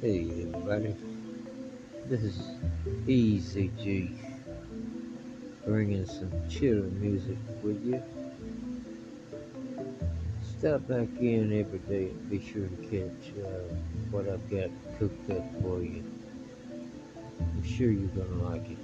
Hey everybody, this is Easy G bringing some chill music with you. Stop back in every day and be sure to catch uh, what I've got cooked up for you. I'm sure you're gonna like it.